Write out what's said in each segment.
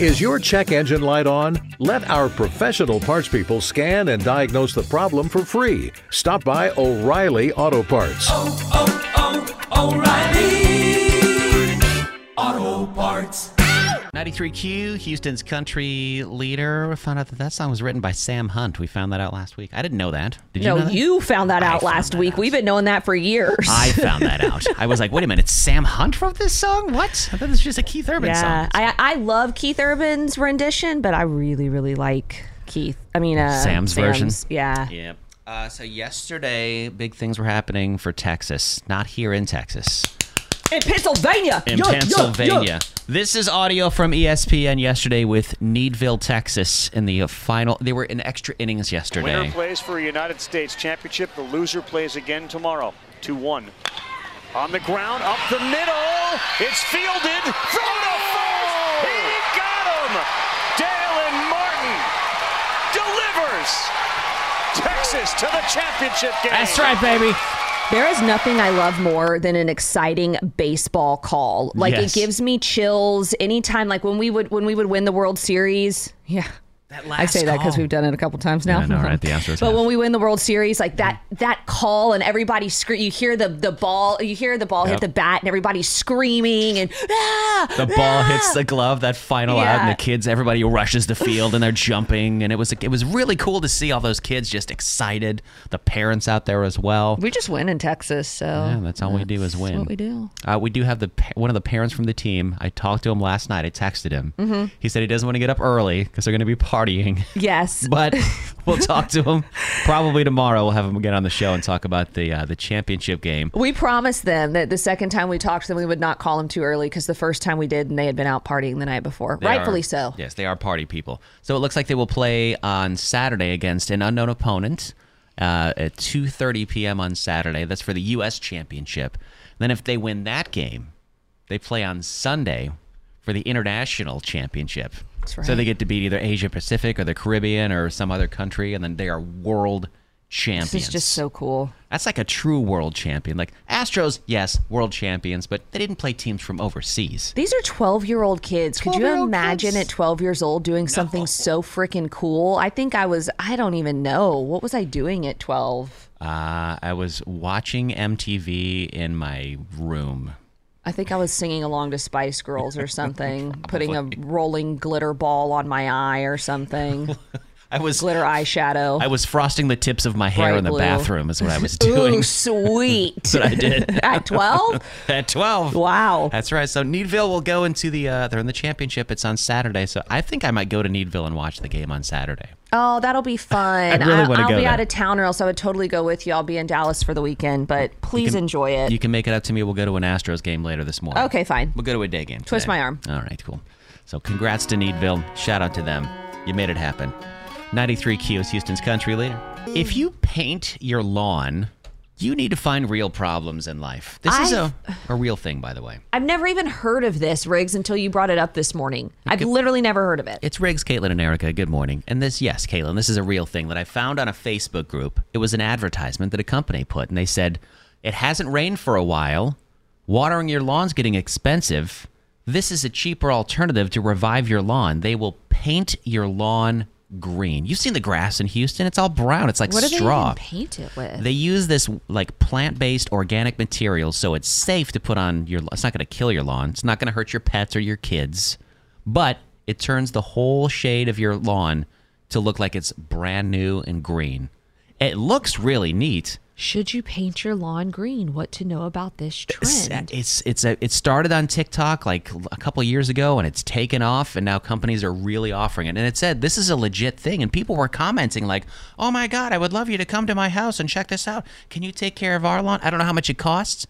Is your check engine light on? Let our professional parts people scan and diagnose the problem for free. Stop by O'Reilly Auto Parts. oh, oh, oh O'Reilly Auto Parts. 93Q, Houston's country leader. We found out that that song was written by Sam Hunt. We found that out last week. I didn't know that. Did you no, know that? you found that I out found last that week. out. We've been knowing that for years. I found that out. I was like, wait a minute, it's Sam Hunt wrote this song? What? I thought this was just a Keith Urban yeah, song. I I love Keith Urban's rendition, but I really really like Keith. I mean, uh, Sam's version? Yeah. Yep. Uh, so yesterday, big things were happening for Texas. Not here in Texas. In Pennsylvania. in Yeah, yeah, Pennsylvania. yeah. This is audio from ESPN yesterday with Needville, Texas, in the final. They were in extra innings yesterday. Winner plays for a United States championship. The loser plays again tomorrow. 2 1. On the ground, up the middle. It's fielded. Throw to first. He got him. Dalen Martin delivers. Texas to the championship game. That's right, baby. There is nothing I love more than an exciting baseball call. Like Yes. it gives me chills anytime. Like when we would when we would win the World Series. Yeah. That I last say that because we've done it a couple times now. Yeah, I know, right? The Astros but have. when we win the World Series, like that that call and everybody scream, you hear the the ball, you hear the ball Yep. hit the bat, and everybody's screaming and ah, The ball hits the glove, that final out, and the kids, everybody rushes the field and they're jumping, and it was it was really cool to see all those kids just excited. The parents out there as well. We just win in Texas, so Yeah, that's all we do is win. what we do. Uh, we do have the one of the parents from the team. I talked to him last night. I texted him. Mm-hmm. He said he doesn't want to get up early because they're going to be partying. Yes, but we'll talk to him probably tomorrow. We'll have him get on the show and talk about the uh, the championship game. we promised them that the second time we talked to them, we would not call them too early because the first time we did, and they had been out partying the night before, They rightfully are- so. Yes, they are party people. So it looks like they will play on Saturday against an unknown opponent uh, at 2:30 p.m. on Saturday. That's for the U.S. Championship. Then if they win that game, they play on Sunday for the International Championship. That's So they get to beat either Asia Pacific or the Caribbean or some other country, and then they are world champions. This is just so cool. That's like a true world champion. Like Astros, yes, world champions, but they didn't play teams from overseas. These are 12 year old kids. Could you imagine kids. at 12 years old doing something so freaking cool? I think I was, I don't even know. What was I doing at 12? Uh, I was watching MTV in my room. I think I was singing along to Spice Girls or something, putting a rolling glitter ball on my eye or something, I was glitter eyeshadow. I was frosting the tips of my hair Bright in the blue. bathroom is what I was doing Ooh, sweet. That's what I did at 12? at 12. Wow. That's right. So Needville will go into the uh, they're in the championship. It's on Saturday. So I think I might go to Needville and watch the game on Saturday. Oh, that'll be fun. I really wanna go. I'll be there. out of town or else I would totally go with you. I'll be in Dallas for the weekend, but please enjoy it. You can make it up to me. We'll go to an Astros game later this morning. Okay, fine. We'll go to a day game. Twist today. my arm. All right, cool. So congrats to Needville. Shout out to them. You made it happen. 93Q is Houston's country leader. If you paint your lawn, you need to find real problems in life. This is a, a real thing, by the way. I've never even heard of this, Riggs, until you brought it up this morning. I've literally never heard of it. It's Riggs, Katelyn, and Erica. Good morning. And this, yes, Katelyn, this is a real thing that I found on a Facebook group. It was an advertisement that a company put, and they said, It hasn't rained for a while. Watering your lawn's getting expensive. This is a cheaper alternative to revive your lawn. They will paint your lawn green. You've seen the grass in Houston, it's all brown. It's like What do they paint it with? They use this like plant-based organic material, so it's safe to put on your. It's not going to kill your lawn. It's not going to hurt your pets or your kids, but it turns the whole shade of your lawn to look like it's brand new and green. It looks really neat. Should you paint your lawn green? What to know about this It's trend? it's it's a, it started on TikTok like a couple years ago, and it's taken off, and now companies are really offering it. And it said this is a legit thing, and people were commenting like, "Oh my god, I would love you to come to my house and check this out. Can you take care of our lawn? I don't know how much it costs,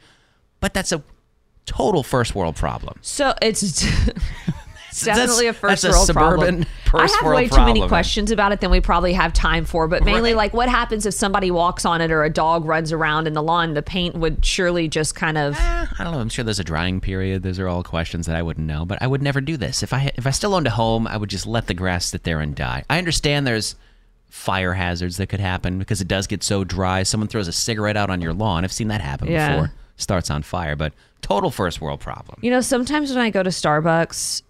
but that's a total first world problem. So it's It's definitely a first that's a world suburban problem. first I have way too many questions about it than we probably have time for, but mainly Right. like what happens if somebody walks on it or a dog runs around in the lawn? The paint would surely just kind of. Eh, I don't know. I'm sure there's a drying period. Those are all questions that I wouldn't know, but I would never do this. If I if I still owned a home, I would just let the grass sit there and die. I understand there's fire hazards that could happen because it does get so dry. Someone throws a cigarette out on your lawn. I've seen that happen Yeah. before. Starts on fire, but total first world problem. You know, sometimes when I go to Starbucks,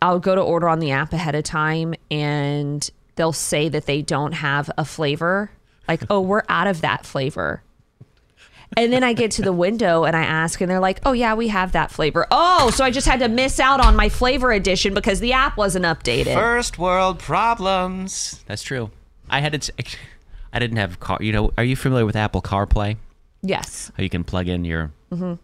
I'll go to order on the app ahead of time and they'll say that they don't have a flavor. Like, oh, we're out of that flavor. And then I get to the window and I ask, and they're like, oh, yeah, we have that flavor. Oh, so I just had to miss out on my flavor edition because the app wasn't updated. First world problems. That's true. I had it. I didn't have car. You know, are you familiar with Apple CarPlay? yes. How you can plug in your.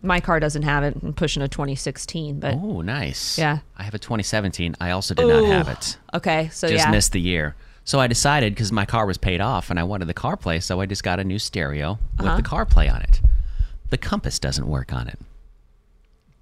My car doesn't have it. I'm pushing a 2016, but Oh, nice. Yeah. I have a 2017. I also did not have it. okay. So, Just yeah. missed the year. So I decided because my car was paid off and I wanted the CarPlay, so I just got a new stereo Uh-huh. with the CarPlay on it. The compass doesn't work on it.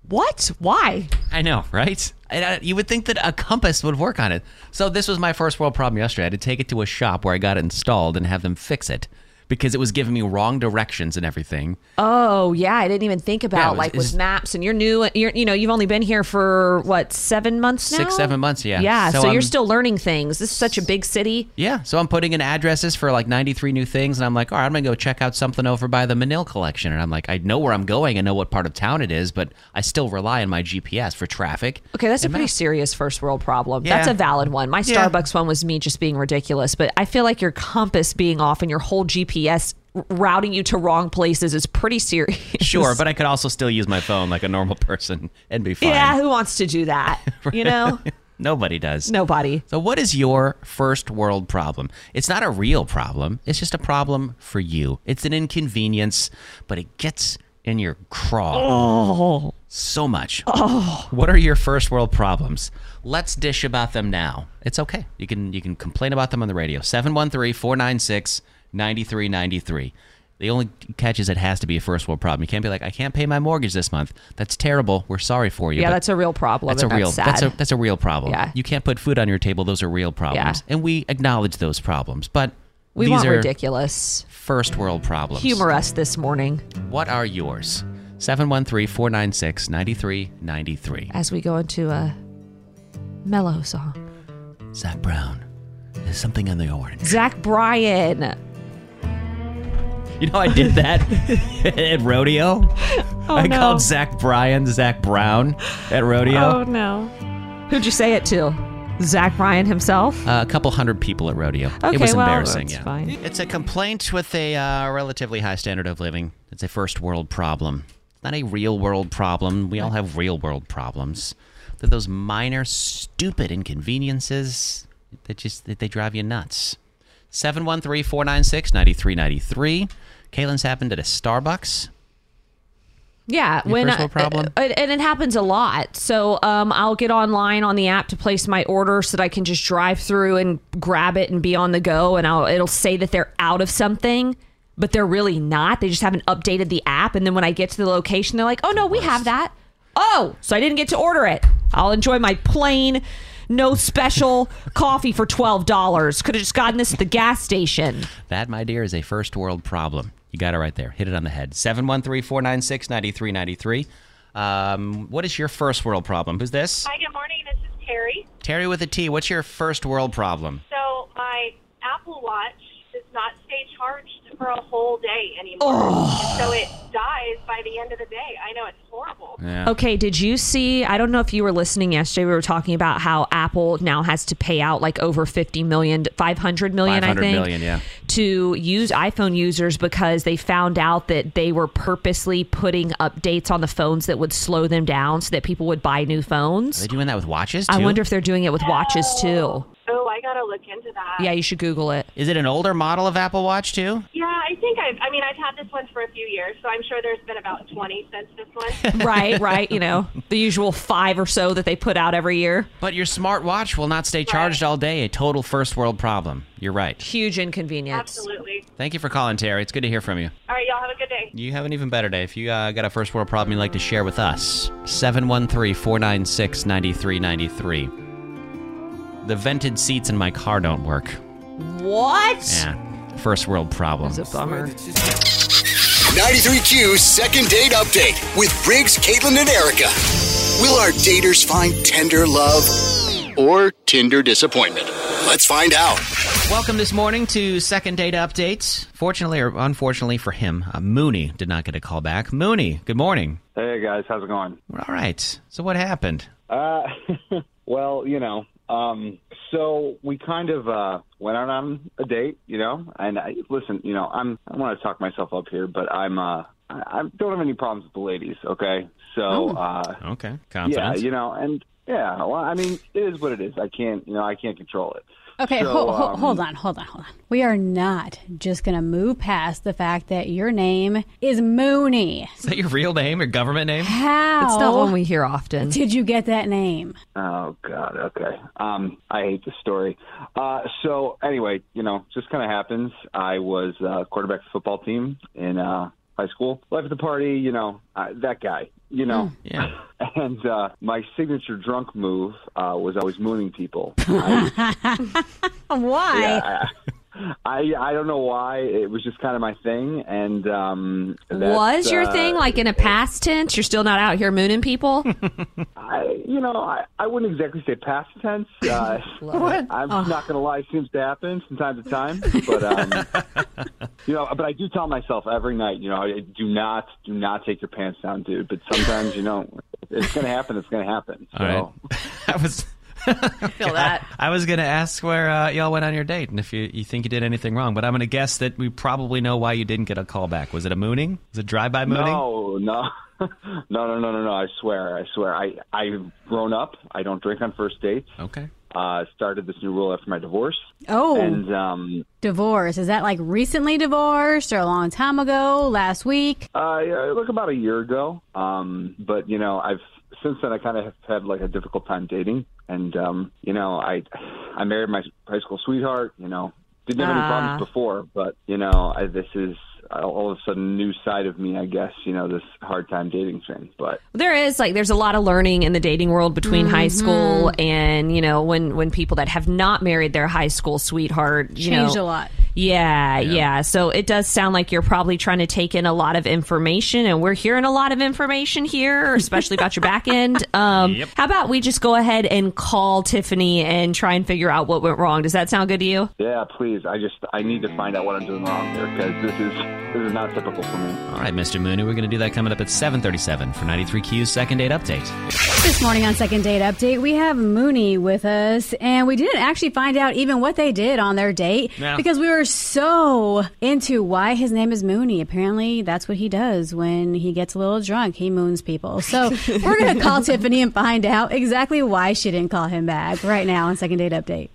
what? Why? I know, right? And I, you would think that a compass would work on it. So this was my first world problem yesterday. I had to take it to a shop where I got it installed and have them fix it because it was giving me wrong directions and everything. Oh yeah, I didn't even think about it was- like with maps. And you're new. You're you know you've only been here for what seven months now. Six, seven months, yeah. Yeah, So so, you're still learning things. This is such a big city. Yeah, so I'm putting in addresses for like 93 new things, and I'm like, all right, I'm gonna go check out something over by the Menil collection. And I'm like, I know where I'm going, I know what part of town it is, but I still rely on my GPS for traffic. Okay, that's a pretty maps. serious first world problem. Yeah. That's a valid one. My Yeah. Starbucks one was me just being ridiculous, but I feel like your compass being off and your whole GPS r- routing you to wrong places is pretty serious. Sure, but I could also still use my phone like a normal person and be fine. yeah, who wants to do that? You know, Nobody does. nobody. So, what is your first world problem? It's not a real problem. It's just a problem for you. It's an inconvenience, but it gets in your craw oh. so much. Oh. What are your first world problems? Let's dish about them now. It's okay. You can you can complain about them on the radio. 713-496-9393. The only catch is it has to be a first world problem. You can't be like, I can't pay my mortgage this month. That's terrible. We're sorry for you. Yeah, that's a real problem. that's a real That's, that's a that's a real problem. Yeah. You can't put food on your table. Those are real problems. And we acknowledge those problems. But we these want are ridiculous. first world problems. Humor us this morning What are yours? 713-496-9393. as we go into a mellow song. Zach Brown. There's something in the orange. Zach Bryan. You know I did that at rodeo? I Oh, no. called Zach Bryan Zach Brown at rodeo. Oh no. Who'd you say it to? Zach Bryan himself? Uh, a couple hundred people at rodeo. Okay, it was well, embarrassing. that's yeah, fine. it's a complaint with a uh, relatively high standard of living. It's a first world problem. It's not a real world problem. We all have real world problems. They're those minor, stupid inconveniences that just that they drive you nuts. 713-496-9393. Katelyn's happened at a Starbucks. Yeah, Your when problem? uh, and it happens a lot. So um, I'll get online on the app to place my order so that I can just drive through and grab it and be on the go, and I'll, it'll say that they're out of something, but they're really not. They just haven't updated the app, and then when I get to the location, they're like, "Oh no, we have that." Oh, so I didn't get to order it. I'll enjoy my plain, no special coffee for twelve dollars. Could have just gotten this at the gas station. That, my dear, is a first world problem. You got it right there. Hit it on the head. 713-496-9393. Um, what is your first world problem? Who's this? Hi, good morning. This is Terry. Terry with a T. What's your first world problem? So my Apple Watch does not stay charged for a whole day anymore. And so it dies by the end of the day. I know it's horrible. Yeah. Okay, did you see? I don't know if you were listening yesterday. We were talking about how Apple now has to pay out like over 50 million, 500 million, 500 I think, million, yeah. to use iPhone users because they found out that they were purposely putting updates on the phones that would slow them down so that people would buy new phones. Are phones. they doing that with watches too? I wonder if they're doing it with watches too. Oh, I got to look into that. Yeah, you should Google it. Is it an older model of Apple Watch too? Yeah, I think I've, I mean, I've had this one for a few years, so I'm sure there's been about 20 since this one. right, right. You know, the usual five or so that they put out every year. But your smart watch will not stay charged all day. A total first world problem. You're right. Huge inconvenience. Absolutely. Thank you for calling, Terry. It's good to hear from you. All right, y'all have a good day. You have an even better day. If you uh, got a first world problem you'd like to share with us, 713 496 9393. The vented seats in my car don't work. What? Yeah. First world problem. It's a bummer. 93Q second date update with Riggs, Katelyn, and Erica. Will our daters find tender love or Tinder disappointment? Let's find out. Welcome this morning to Second Date Updates. Fortunately or unfortunately for him, uh, Mooney did not get a call back. Mooney, good morning. Hey guys, how's it going? All right. So what happened? Uh, well, you know, um, so we kind of uh, went out on a date, you know, and I, listen, you know, I'm I want to talk myself up here, but I'm uh, I, I don't have any problems with the ladies, okay? So uh, Okay. yeah, Confidence. you know, and yeah, well, I mean, it is what it is. I can't, you know, I can't control it. Okay, So, ho- ho- um, hold on, hold on, hold on. We are not just going to move past the fact that your name is Mooney. Is that your real name or government name? How It's not one we hear often. did you get that name? Oh God. Okay. Um, I hate this story. Uh, so anyway, you know, just kind of happens. I was uh, quarterback of the football team in uh, high school. Left the party. You know, uh, that guy. You know. Yeah. And uh, my signature drunk move uh, was always mooning people. I, Why? yeah, I I I don't know why. It was just kind of my thing. And um, that's, Was your uh, thing like in a past tense? You're still not out here mooning people? I, you know, I, I wouldn't exactly say past tense. Uh, I'm not going to lie, it seems to happen from time to time. But, um, you know, but I do tell myself every night, you know, do not, do not take your pants down, dude. But sometimes, you know, it's going to happen. It's going to happen. So, All right. I was. feel that. I was going to ask where uh, y'all went on your date and if you, you think you did anything wrong, but I'm going to guess that we probably know why you didn't get a call back. Was it a mooning? Was it drive-by mooning? no, no. No, no, no, no, no! I swear, I swear. I I've grown up. I don't drink on first dates. Okay. Uh, started this new rule after my divorce, Oh, and um, divorce. Is that like recently divorced or a long time ago, last week? Uh, yeah, look about a year ago. Um, but you know, I've since then I kind of have had like a difficult time dating, and um, you know, I I married my high school sweetheart. You know, didn't have any Ah. problems before, but you know, I, this is all of a sudden a new side of me. I guess you know this hard time dating thing, but There is like there's a lot of learning in the dating world between high Mm-hmm. school and you know when when people that have not married their high school sweetheart you Changed know, a lot. Yeah, yeah, So it does sound like you're probably trying to take in a lot of information, and we're hearing a lot of information here, especially about your back end. Um, How about we just go ahead and call Tiffany and try and figure out what went wrong? Does that sound good to you? yeah, please, I just I need to find out what I'm doing wrong here because this is this is not typical for me. All right, Mr. Mooney, we're going to do that coming up at 737 for 93Q's second date update. This morning on Second Date Update, we have Mooney with us, and we didn't actually find out even what they did on their date No. because we were so into why his name is Mooney. Apparently, that's what he does when he gets a little drunk. He moons people. So we're going to call Tiffany and find out exactly why she didn't call him back right now on Second Date Update.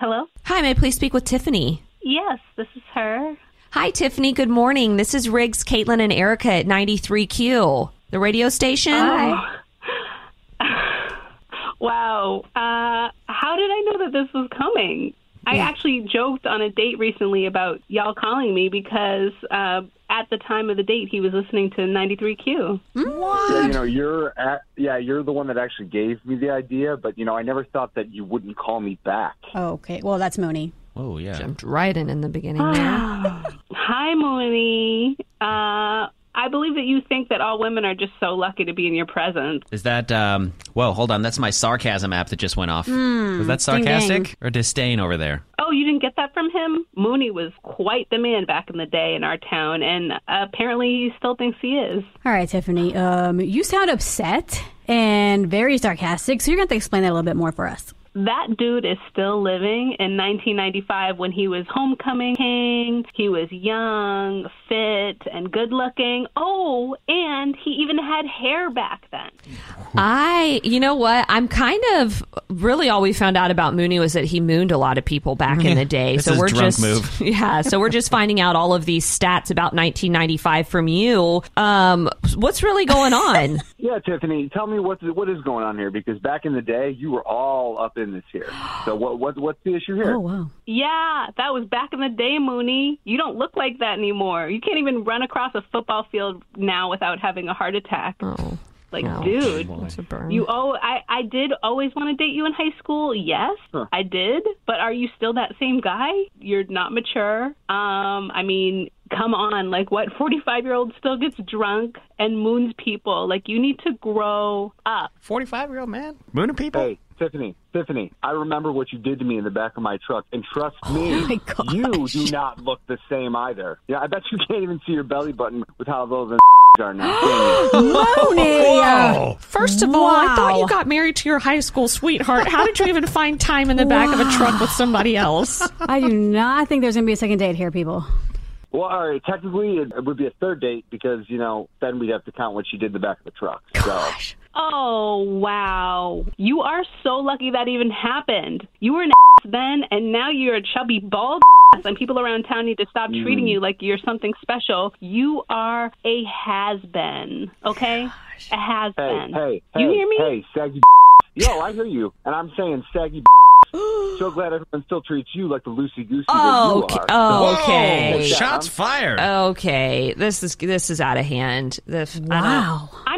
Hello? Hi, may I please speak with Tiffany? Yes, this is her. Hi, Tiffany. Good morning. This is Riggs, Katelyn, and Erica at 93Q, the radio station. Hi. Wow. Uh, how did I know that this was coming? I actually joked on a date recently about y'all calling me because uh, at the time of the date he was listening to 93Q. Yeah, you know, you're at, yeah, you're the one that actually gave me the idea, but you know, I never thought that you wouldn't call me back. Okay, well, that's Mooney. Oh, yeah. Jumped right in in the beginning there. Hi, Mooney. Uh, I believe that you think that all women are just so lucky to be in your presence. Is that, um, whoa, hold on. That's my sarcasm app that just went off. Was that ding, ding. sarcastic or disdain over there? Oh, you didn't get that from him? Mooney was quite the man back in the day in our town, and apparently he still thinks he is. All right, Tiffany, um, you sound upset and very sarcastic, so you're going to have to explain that a little bit more for us. That dude is still living in 1995 when he was homecoming king. He was young, fit and good looking. Oh, and he even had hair back then. I, you know what? I'm kind of really all we found out about Mooney was that he mooned a lot of people back in the day. That's so his we're drunk just move. yeah. So we're just finding out all of these stats about 1995 from you. Um, what's really going on? Yeah, Tiffany, tell me what what is going on here because back in the day you were all up in this here. So what what what's the issue here? Oh wow. Yeah, that was back in the day, Mooney. You don't look like that anymore. You can't even run across a football field now without having a heart attack. Oh. Like, Oh, dude, That's you oh, I I did always want to date you in high school. Yes, I did. But are you still that same guy? You're not mature. Um, I mean, come on. Like, what 45 year old still gets drunk and moons people? Like, you need to grow up. 45 year old man mooning people. Hey, Tiffany, Tiffany, I remember what you did to me in the back of my truck, and trust me, Oh you do not look the same either. Yeah, I bet you can't even see your belly button with how those are now. can you? Mooney. First of all, I thought you got married to your high school sweetheart. How did you even find time in the back of a truck with somebody else? I do not think there's going to be a second date here, people. Well, all right, technically it, it would be a third date because you know then we'd have to count what she did in the back of the truck. So. Oh, wow. You are so lucky that even happened. You were an ass then, and now you're a chubby, bald ass, and people around town need to stop treating you like you're something special. You are a has been, okay? A has been. hey, hey, you hear me? hey, saggy. Yo, I hear you, and I'm saying saggy. so glad everyone still treats you like the loosey goosey Oh, that you okay. are. Oh, okay. Take that, Shots fired. Okay, this is this is out of hand. The, Wow. I'm sure I'll be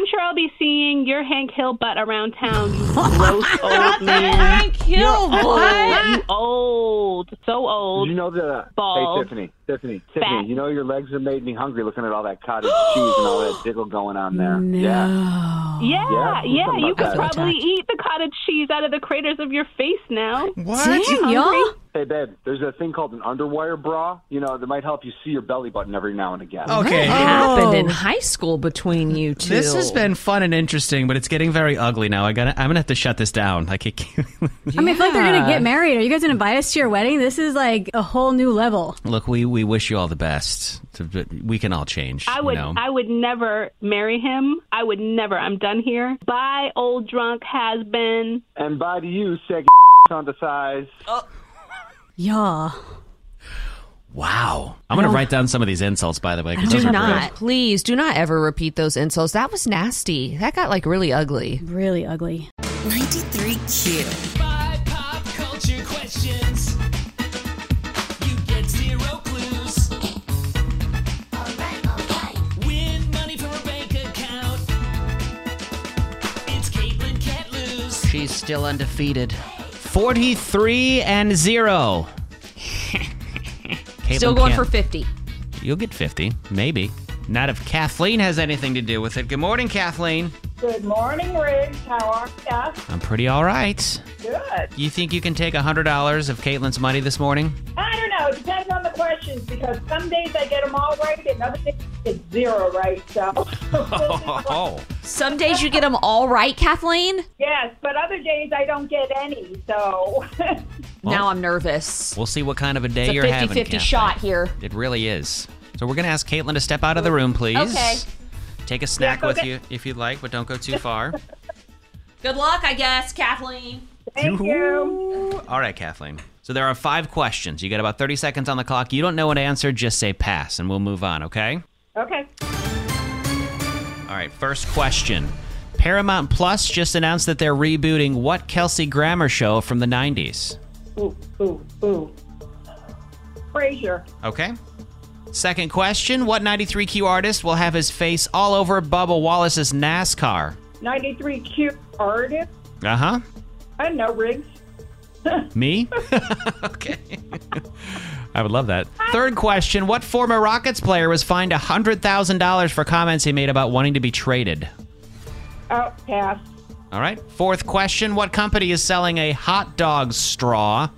seeing your Hank Hill butt around town, you gross old man. Kill Old, you old. So old. You know the Bald. hey Tiffany, Tiffany, Fat. Tiffany. You know your legs have made me hungry looking at all that cottage cheese and all that jiggle going on there. Yeah, Yeah, Yeah, yeah, you could that. probably eat the cottage cheese out of the craters of your face now. What? Damn, y'all. Hey babe, there's a thing called an underwire bra. You know that might help you see your belly button every now and again. Okay. What oh. happened in high school between you two? This has been fun and interesting, but it's getting very ugly now. I got. to I'm gonna have to shut this down. Like, it can't- I mean, I feel like they're going to get married. Are you guys going to invite us to your wedding? This is like a whole new level. look, we we wish you all the best. We can all change. I would You know? I would never marry him. I would never. I'm done here. Bye, old drunk has been. And bye to you, second on the size. Oh. Y'all. wow. I'm gonna write down some of these insults, by the way. Do not, great. please, do not ever repeat those insults. That was nasty. That got like really ugly. Really ugly. 93Q. Five pop culture questions. She's still undefeated. 43 and 0. Katelyn Still going can't- for 50. You'll get 50, maybe. Not if Kathleen has anything to do with it. Good morning, Kathleen. Good morning, Riggs. How are you? I'm pretty all right. Good. You think you can take $100 of Katelyn's money this morning? I don't know. It depends on the questions because some days I get them all right and other days it's zero right. So, Oh. Some days you get them all right, Kathleen. yes, but other days I don't get any. So, now I'm nervous. We'll see what kind of a day It's a you're 50 having. 50 Kathleen. shot here. It really is. So we're going to ask Katelyn to step out of the room, please. Okay. Take a snack go with get- you if you'd like, but don't go too far. Good luck, I guess, Kathleen. thank you. All right, Kathleen. So there are five questions. You got about 30 seconds on the clock. You don't know an answer, just say pass, and we'll move on, okay? Okay. All right, first question. Paramount Plus just announced that they're rebooting what Kelsey Grammer show from the 90s? Ooh, ooh, ooh. Frasier. Okay. Second question. What 93Q artist will have his face all over Bubba Wallace's NASCAR? 93Q artist. Uh huh. I know, Riggs. Me? okay. I would love that. Third question. What former Rockets player was fined $100,000 for comments he made about wanting to be traded? Oh, pass. All right. Fourth question. What company is selling a hot dog straw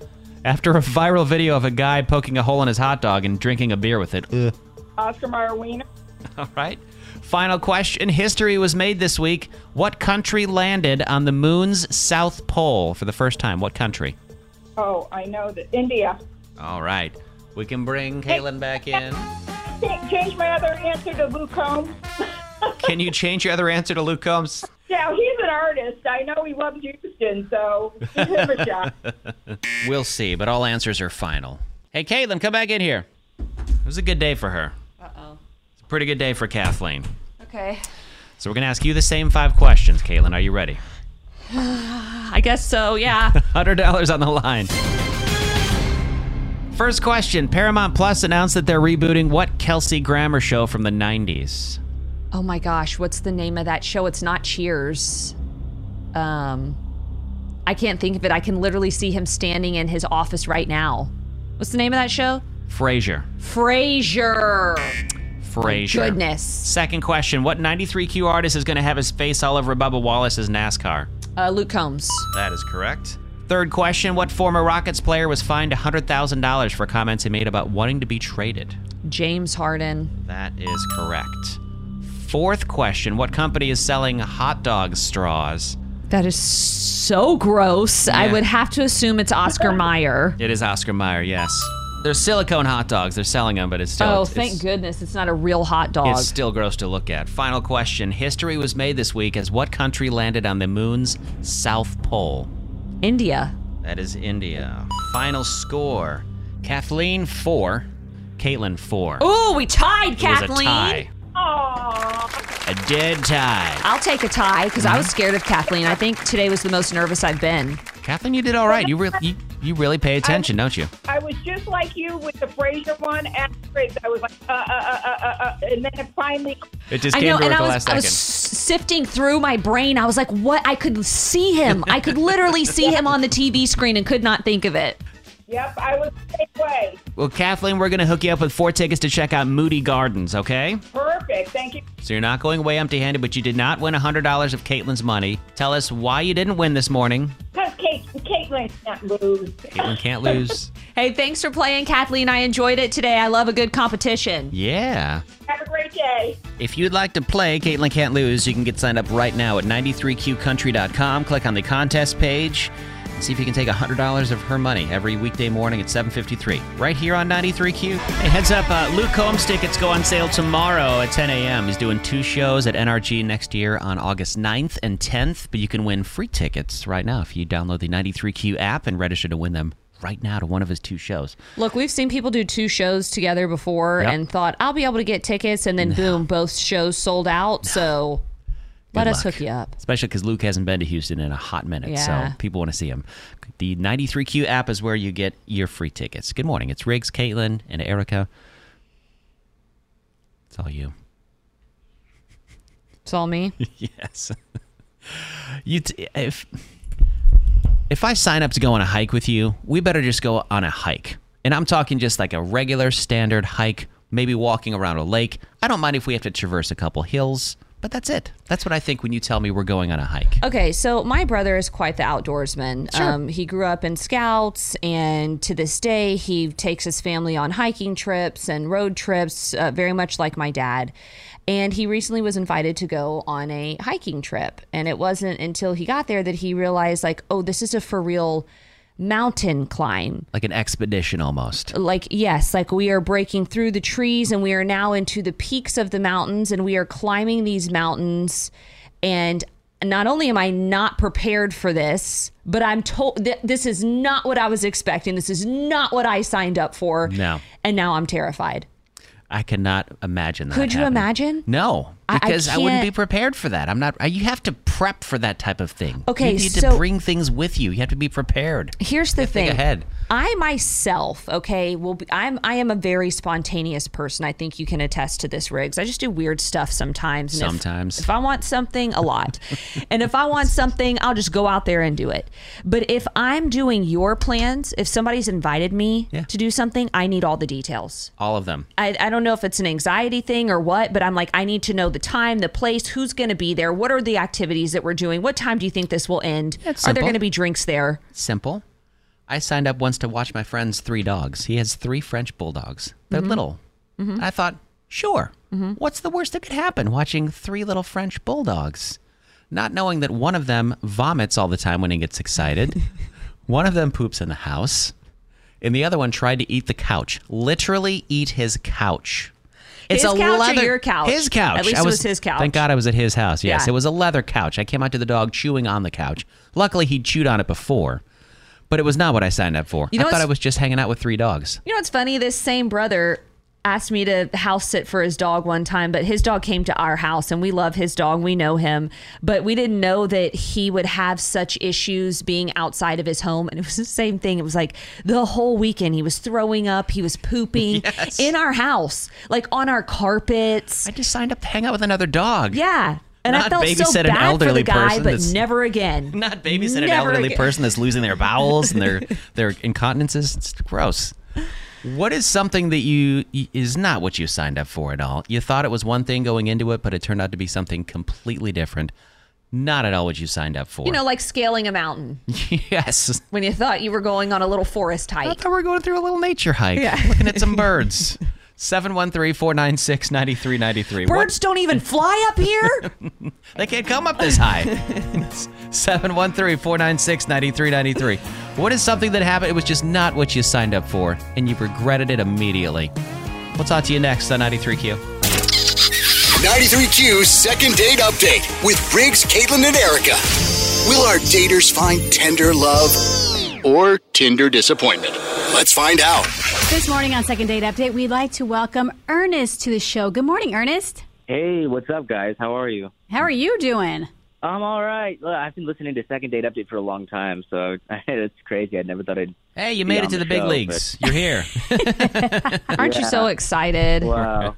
after a viral video of a guy poking a hole in his hot dog and drinking a beer with it? Ugh. Oscar Mayer Wiener. All right. Final question. History was made this week. What country landed on the moon's south pole for the first time? What country? Oh, I know that. India. All right. We can bring Katelyn back in. cha- change my other answer to Luke Combs? Can you change your other answer to Luke Combs? Yeah, he's an artist. I know he loves Houston, so give him a shot. We'll see, but all answers are final. Hey, Katelyn, come back in here. It was a good day for her. Uh oh. It's a pretty good day for Kathleen. Okay. So we're going to ask you the same five questions, Katelyn. Are you ready? I guess so. Yeah. $100 on the line. First question Paramount Plus announced that they're rebooting what Kelsey Grammer show from the 90s? oh my gosh, what's the name of that show? It's not Cheers. Um, I can't think of it. I can literally see him standing in his office right now. What's the name of that show? Frasier. Frasier. Frasier. Goodness. Second question What 93Q artist is going to have his face all over Bubba Wallace's NASCAR? Uh, Luke Combs. That is correct. Third question What former Rockets player was fined $100,000 for comments he made about wanting to be traded? James Harden. That is correct. Fourth question What company is selling hot dog straws? That is so gross. I would have to assume it's Oscar Mayer. It is Oscar Mayer, yes. They're silicone hot dogs. They're selling them, but it's still oh, it's, thank it's- goodness it's not a real hot dog. It's still gross to look at. Final question. History was made this week as what country landed on the moon's south pole? India. That is India. Final score. Kathleen, four. Katelyn, four. Ooh, we tied, It was a Kathleen. tie. A dead tie. I'll take a tie because I was mm-hmm. scared of Kathleen. I think today was the most nervous I've been. Kathleen, you did all right. You, re- you, you really pay attention, don't you? I was just like you with the Frasier one. After it, I was like, uh, uh, uh, uh, uh, uh, and then it finally. It just I came know, through and I the was, last I was sifting through my brain. I was like, what? I could see him. I could literally see him on the TV screen and could not think of it. Yep, I was the same way. Well, Kathleen, we're going to hook you up with four tickets to check out Moody Gardens, okay? Perfect. Thank you. So you're not going away empty handed, but you did not win $100 of Katelyn's money. Tell us why you didn't win this morning. Because Kate, Katelyn can't lose. Katelyn can't lose. Hey, thanks for playing, Kathleen. I enjoyed it today. I love a good competition. Yeah. Have a great day. If you'd like to play Katelyn Can't Lose, you can get signed up right now at 93qcountry.com. Click on the contest page and see if you can take $100 of her money every weekday morning at 7.53 right here on 93q. Hey, heads up, uh, Luke Combs tickets go on sale tomorrow at 10 a.m. He's doing two shows at NRG next year on August 9th and 10th, but you can win free tickets right now if you download the 93q app and register to win them right now to one of his two shows. Look, we've seen people do two shows together before Yep. and thought, I'll be able to get tickets, and then boom, both shows sold out. So let Good us hook you up. Especially because Luke hasn't been to Houston in a hot minute, Yeah. so people want to see him. The 93Q app is where you get your free tickets. Good morning. It's Riggs, Katelyn, and Erica. It's all you. It's all me. yes. you t- if if I sign up to go on a hike with you, we better just go on a hike. And I'm talking just like a regular standard hike, maybe walking around a lake. I don't mind if we have to traverse a couple hills, but that's it. That's what I think when you tell me we're going on a hike. Okay, so my brother is quite the outdoorsman. Sure. Um, he grew up in scouts, and to this day, he takes his family on hiking trips and road trips, uh, very much like my dad. And he recently was invited to go on a hiking trip. And it wasn't until he got there that he realized, like, oh, this is a for real mountain climb. Like an expedition almost. Like, yes, like we are breaking through the trees and we are now into the peaks of the mountains and we are climbing these mountains. And not only am I not prepared for this, but I'm told that this is not what I was expecting. This is not what I signed up for. No. And now I'm terrified. I cannot imagine that. Could you happening. imagine? No, I- I because I, wouldn't be prepared for that. I'm not. I- You have to prep for that type of thing. Okay, you need so- to bring things with you. You have to be prepared. Here's the You have think thing. ahead. I myself, okay, will be, I'm I am a very spontaneous person. I think you can attest to this, Riggs. I just do weird stuff sometimes. and if- Sometimes. if, I want something, a lot, and if I want something, I'll just go out there and do it. But if I'm doing your plans, if somebody's invited me Yeah. to do something, I need all the details. All of them. I, I don't know if it's an anxiety thing or what, but I'm like, I need to know the time, the place, who's going to be there, what are the activities that we're doing, what time do you think this will end? It's are there going to be drinks there? Simple. I signed up once to watch my friend's three dogs. He has three French bulldogs. They're Mm-hmm. little. And I thought, sure. What's the worst that could happen watching three little French bulldogs? Not knowing that one of them vomits all the time when he gets excited, one of them poops in the house, and the other one tried to eat the couch. Literally eat his couch. It's His a couch leather your couch? His couch. At least I it was his couch. Thank God I was at his house. Yes, Yeah. it was a leather couch. I came out to the dog chewing on the couch. Luckily, he'd chewed on it before, but it was not what I signed up for. You know I thought I was just hanging out with three dogs. You know what's funny? This same brother asked me to house sit for his dog one time, but his dog came to our house and we love his dog. We know him, but we didn't know that he would have such issues being outside of his home. And it was the same thing. It was like the whole weekend he was throwing up, he was pooping Yes. in our house, like on our carpets. I just signed up to hang out with another dog. Yeah. And I Not felt so babysit an bad for elderly the guy, person but never again. Not babysit an elderly again. person that's losing their bowels and their their incontinences. It's gross. What is something that you is not what you signed up for at all? You thought it was one thing going into it, but it turned out to be something completely different. Not at all what you signed up for. You know, like scaling a mountain yes. when you thought you were going on a little forest hike. I thought we were going through a little nature hike, Yeah. looking at some birds. 713-496-9393. What- Birds don't even fly up here. They can't come up this high. 713-496-9393. What is something that happened? It was just not what you signed up for, and you regretted it immediately. We'll talk to you next on 93Q. 93Q second date update with Riggs, Katelyn, and Erica. Will our daters find tender love or Tinder disappointment? Let's find out. This morning on Second Date Update, we'd like to welcome Ernest to the show. Good morning, Ernest. Hey, what's up, guys? How are you? How are you doing? I'm all right. Look, I've been listening to Second Date Update for a long time, so it's crazy. I never thought I'd. Hey, you be made on it to the, big show, leagues. but- You're here. Aren't you so excited? Wow.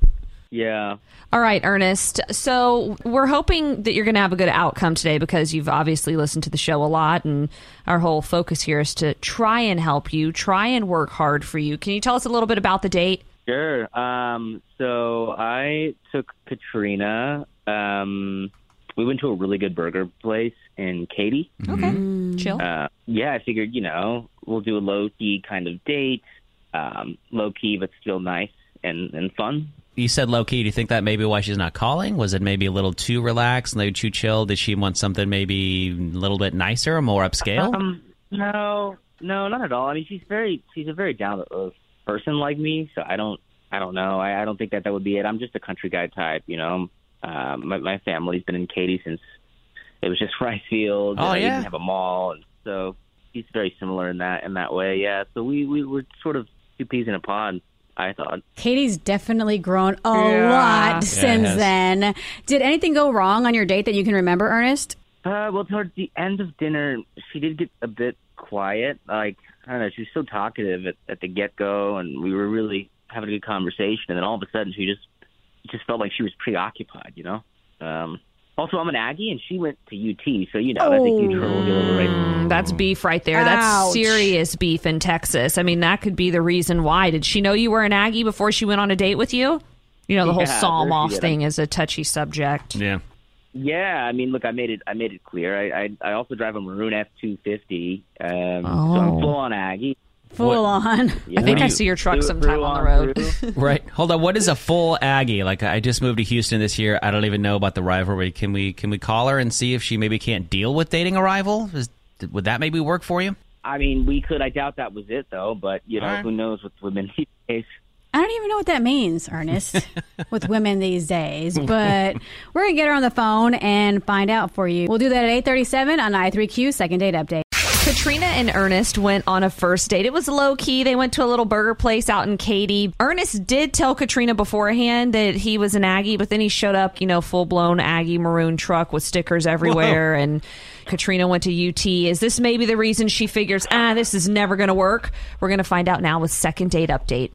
Yeah. All right, Ernest. So we're hoping that you're going to have a good outcome today because you've obviously listened to the show a lot, and our whole focus here is to try and help you, try and work hard for you. Can you tell us a little bit about the date? Sure. Um, so I took Katrina. Um, we went to a really good burger place in Katy. Okay, chill. Uh, yeah, I figured, you know, we'll do a low key kind of date, um, low key but still nice and, and fun. You said low key. Do you think that maybe why she's not calling? Was it maybe a little too relaxed, maybe too chill? Did she want something maybe a little bit nicer, more upscale? Um, no, no, not at all. I mean, she's very, she's a very down to earth person like me. So I don't, I don't know. I, I don't think that that would be it. I'm just a country guy type, you know. Um, my, my family's been in Katy since it was just rice fields. Oh, and I yeah. even have a mall, and so she's very similar in that in that way. Yeah. So we we were sort of two peas in a pod. I thought. Katy's definitely grown a Yeah. lot Yeah, since has. then. Did anything go wrong on your date that you can remember, Ernest? Uh, well, towards the end of dinner, she did get a bit quiet. Like I don't know, she was so talkative at, at the get go, and we were really having a good conversation. And then all of a sudden, she just just felt like she was preoccupied. You know. Um, also, I'm an Aggie, and she went to UT, so you know that's a huge hurdle Mm, That's beef right there. That's serious beef in Texas. I mean, that could be the reason why. Did she know you were an Aggie before she went on a date with you? You know, the whole Yeah, psalm off did. thing is a touchy subject. Yeah. Yeah, I mean, look, I made it. I made it clear. I I, I also drive a maroon F two fifty, um, so Oh. I'm full on Aggie. Full on. Yeah. I think I see your truck sometime through on the road. Right. Hold on. What is a full Aggie? Like I just moved to Houston this year. I don't even know about the rivalry. Can we can we call her and see if she maybe can't deal with dating a rival? Is, would that maybe work for you? I mean, we could. I doubt that was it, though. But you know, All right. who knows with women these days. I don't even know what that means, Ernest, with women these days. But we're gonna get her on the phone and find out for you. We'll do that at eight thirty-seven on 93Q Second Date Update. Katrina and Ernest went on a first date. It was low key. They went to a little burger place out in Katy. Ernest did tell Katrina beforehand that he was an Aggie, but then he showed up, you know, full blown Aggie maroon truck with stickers everywhere. And Katrina went to UT. Is this maybe the reason she figures, ah, this is never going to work? We're going to find out now with second date update.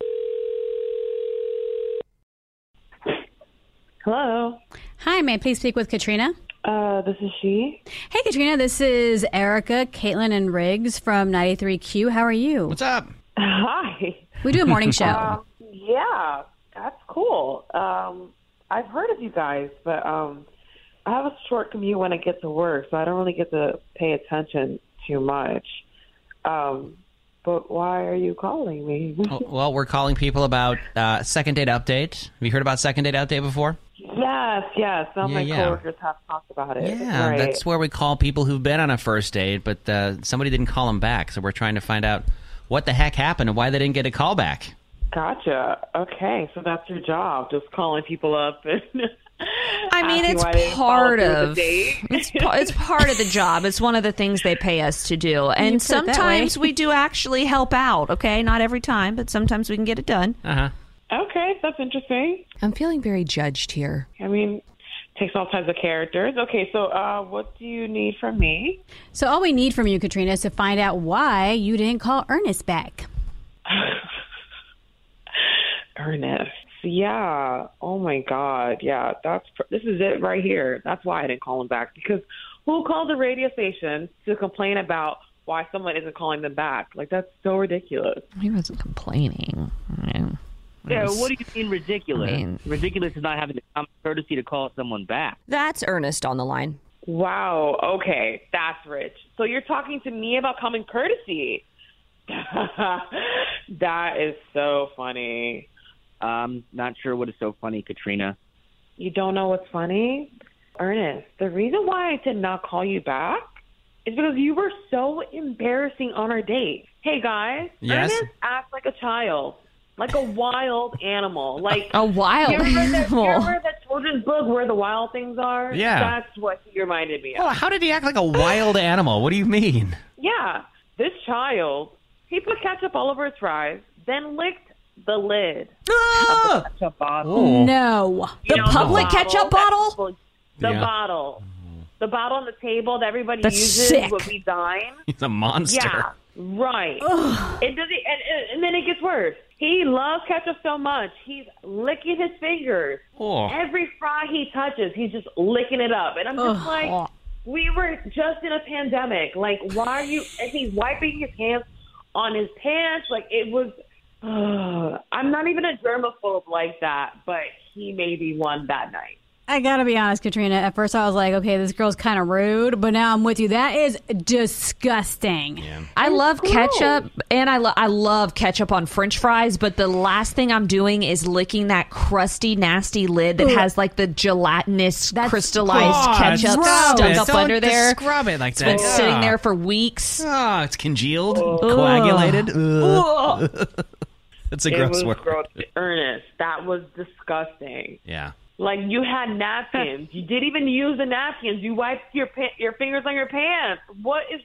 Hello. Hi, may I please speak with Katrina? Uh, this is she. Hey, Katrina. This is Erica, Katelyn, and Riggs from 93Q. How are you? What's up? Hi. We do a morning show. Um, yeah, that's cool. Um, I've heard of you guys, but um, I have a short commute when I get to work, so I don't really get to pay attention too much. Um, but why are you calling me? Well, well, we're calling people about uh, second date update. Have you heard about second date update before? yes, yes. Of Yeah, my yeah. coworkers have talked about it. Yeah, right. that's where we call people who've been on a first date, but uh, somebody didn't call them back. So we're trying to find out what the heck happened and why they didn't get a call back. Gotcha. Okay, so that's your job, just calling people up and. I mean, it's why they didn't follow part through with the of it's it's part of the job. It's one of the things they pay us to do, and put it that way. sometimes we do actually help out. Okay, not every time, but sometimes we can get it done. Uh huh. Okay, that's interesting. I'm feeling very judged here. I mean, takes all types of characters. Okay, so uh, what do you need from me? So all we need from you, Katrina, is to find out why you didn't call Ernest back. Ernest. Yeah. Oh my God. Yeah. That's pr- this is it right here. That's why I didn't call him back because who called the radio station to complain about why someone isn't calling them back? Like that's so ridiculous. He wasn't complaining. I mean, Yeah, what do you mean ridiculous? I mean- ridiculous is not having the common courtesy to call someone back. That's Ernest on the line. Wow. Okay, that's rich. So you're talking to me about common courtesy. that is so funny. Um, not sure what is so funny, Katrina. You don't know what's funny? Ernest, the reason why I did not call you back is because you were so embarrassing on our date. Hey guys, Yes? Ernest acts like a child, like a wild animal. Like A wild you remember, the, animal. you remember that children's book where the wild things are? Yeah. That's what he reminded me of. Oh, how did he act like a wild animal? What do you mean? Yeah, this child, he put ketchup all over his fries, then licked the lid of the ah! ketchup bottle. Oh. No. You The know, public ketchup bottle? people- The Yeah. bottle. Mm-hmm. The bottle on the table that everybody That's uses sick. would be dime. He's a monster. Yeah, right. It does it, and, and, and then it gets worse. He loves ketchup so much, he's licking his fingers. Oh. Every fry he touches, he's just licking it up. And I'm just like, we were just in a pandemic. Like, why are you? And he's wiping his hands on his pants. Like, it was. I'm not even a germaphobe like that, but he may be one that night. I gotta be honest, Katrina. At first, I was like, "Okay, this girl's kind of rude," but now I'm with you. That is disgusting. I love gross. ketchup, and I lo- I love ketchup on French fries. But the last thing I'm doing is licking that crusty, nasty lid that Ugh. has like the gelatinous, That's crystallized Oh, ketchup stop stuck up Don't under there. Scrub it like It's that. been sitting Ah. there for weeks. Oh, it's congealed, coagulated. Ugh. That's a it gross was word. gross. Ernest, that was disgusting. Yeah. Like you had napkins. you didn't even use the napkins. You wiped your pa- your fingers on your pants. What is?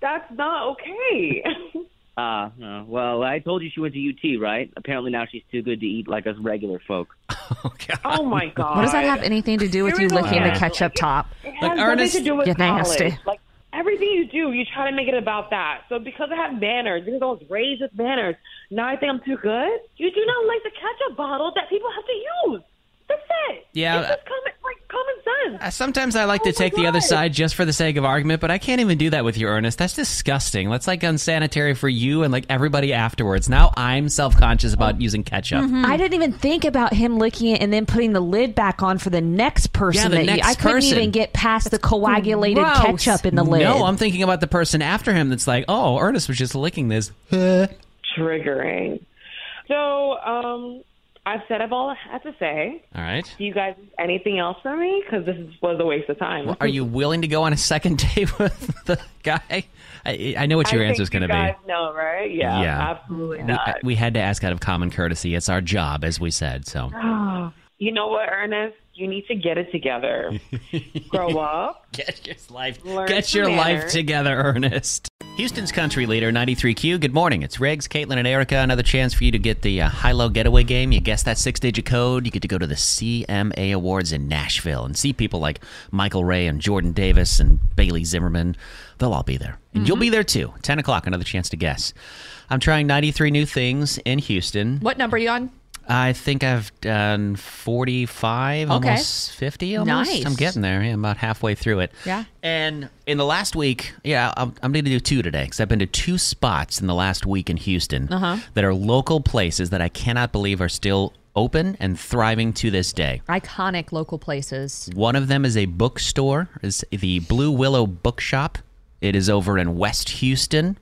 That's not okay. Uh, uh, well, I told you she went to UT, right? Apparently now she's too good to eat like us regular folk. oh my god. What does that have anything to do with you Here we licking the Yeah. ketchup top? It has Like, nothing Ernest- to do with You're college. nasty. Like everything you do, you try to make it about that. So because I have manners, because I was raised with manners, now I think I'm too good. You do not like the ketchup bottle that people have to use. That's it. Yeah, It's just common, like common sense. Uh, Sometimes I like Oh to my take the other side just for the sake of argument, but I can't even do that with you, Ernest. That's disgusting. That's like unsanitary for you and like everybody afterwards. Now I'm self conscious about using ketchup. I didn't even think about him licking it and then putting the lid back on for the next person. Yeah, the that you- next I couldn't person. even get past the coagulated gross. ketchup in the lid. No, I'm thinking about the person after him that's like, oh, Ernest was just licking this. Triggering. So, um, I've said I've all I had to say. All right. Do you guys anything else for me? Because this was a waste of time. Well, are you willing to go on a second date with the guy? I, I know what your answer is going to be. No, right? Yeah, Yeah. absolutely We, not. we had to ask out of common courtesy. It's our job, as we said. So Oh, you know what, Ernest? You need to get it together. Grow up. get your life, get some your life together, Ernest. Houston's country leader, 93Q. Good morning. It's Riggs, Katelyn, and Erica. Another chance for you to get the uh, high-low getaway game. You guess that six-digit code. You get to go to the CMA Awards in Nashville and see people like Michael Ray and Jordan Davis and Bailey Zimmerman. They'll all be there, and you'll be there too. 10 o'clock. Another chance to guess. I'm trying 93 new things in Houston. What number are you on? I think I've done 45, Okay. almost 50 almost. Nice. I'm getting there. Yeah, I'm about halfway through it. Yeah. And in the last week, yeah, I'm, I'm going to do two today because I've been to two spots in the last week in Houston Uh-huh. that are local places that I cannot believe are still open and thriving to this day. Iconic local places. One of them is a bookstore, is the Blue Willow Bookshop. It is over in West Houston,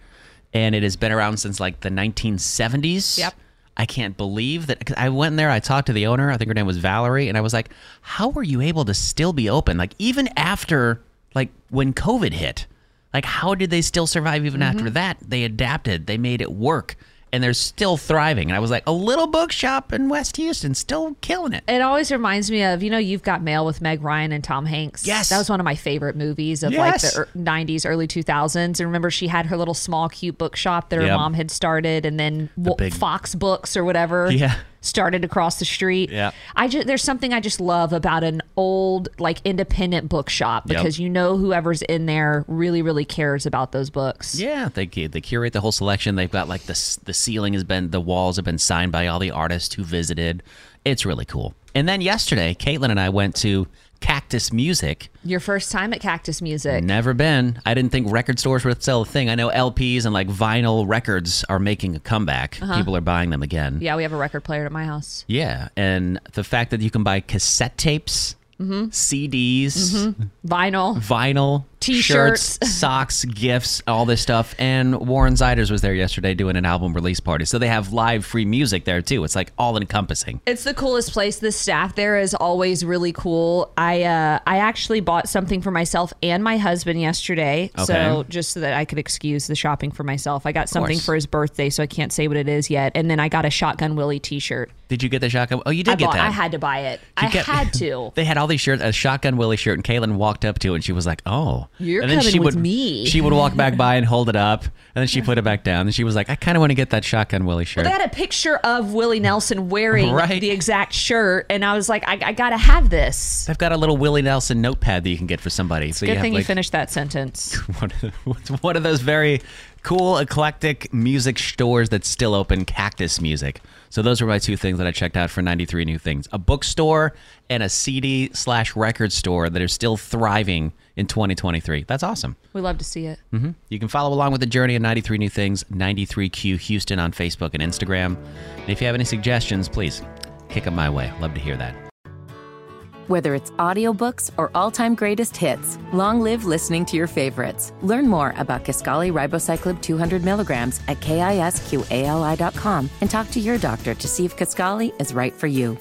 and it has been around since like the 1970s. Yep. I can't believe that. 'cause I went in there, I talked to the owner, I think her name was Valerie, and I was like, how were you able to still be open? Like, even after, like, when COVID hit, like, how did they still survive even mm-hmm. after that? They adapted, they made it work. And they're still thriving. And I was like, a little bookshop in West Houston, still killing it. It always reminds me of, you know, You've Got Mail with Meg Ryan and Tom Hanks. Yes. That was one of my favorite movies of Yes. like the er- 90s, early 2000s. And remember, she had her little small, cute bookshop that her Yep. mom had started, and then big- Fox Books or whatever Yeah. Started across the street. Yeah. I just, there's something I just love about an old, like, independent bookshop Yep. because you know whoever's in there really, really cares about those books. Yeah, they they curate the whole selection. They've got like the the ceiling has been the walls have been signed by all the artists who visited. It's really cool. And then yesterday, Katelyn and I went to Cactus Music. Your first time at Cactus Music. Never been. I didn't think record stores would sell a thing. I know LPs and like vinyl records are making a comeback. Uh-huh. People are buying them again. Yeah, we have a record player at my house. Yeah, and the fact that you can buy cassette tapes, Mm-hmm. CDs, Vinyl. vinyl, T-shirts. shirts, socks, gifts, all this stuff. And Warren Zeiders was there yesterday doing an album release party. So they have live free music there too. It's like all encompassing. It's the coolest place. The staff there is always really cool. I uh, I actually bought something for myself and my husband yesterday. So just so that I could excuse the shopping for myself. I got something for his birthday, so I can't say what it is yet. And then I got a Shotgun Willie T-shirt. Did you get the shotgun? Oh, you did I get bought. that. I had to buy it. You I get- had to. They had all these shirts, a shotgun Willie shirt, and Katelyn walked up to it and she was like, "Oh, You're and then coming she with would, me. She would walk back by and hold it up, and then she put it back down. And she was like, "I kind of want to get that shotgun Willie shirt." Well, they had a picture of Willie Nelson wearing Right. the exact shirt, and I was like, I, I gotta have this. I've got a little Willie Nelson notepad that you can get for somebody. So Good you have thing like, you finished that sentence. one of, one of those very cool, eclectic music stores that's still open, Cactus Music. So those were my two things that I checked out for 93 new things. A bookstore and a CD slash record store that are still thriving in 2023. That's awesome. We love to see it. hmm You can follow along with the journey of 93 New Things, 93Q Houston on Facebook and Instagram. And if you have any suggestions, please kick them my way. Love to hear that. Whether it's audiobooks or all-time greatest hits, long live listening to your favorites. Learn more about Kisqali Ribociclib 200 milligrams at kisqali.com and talk to your doctor to see if Kisqali is right for you.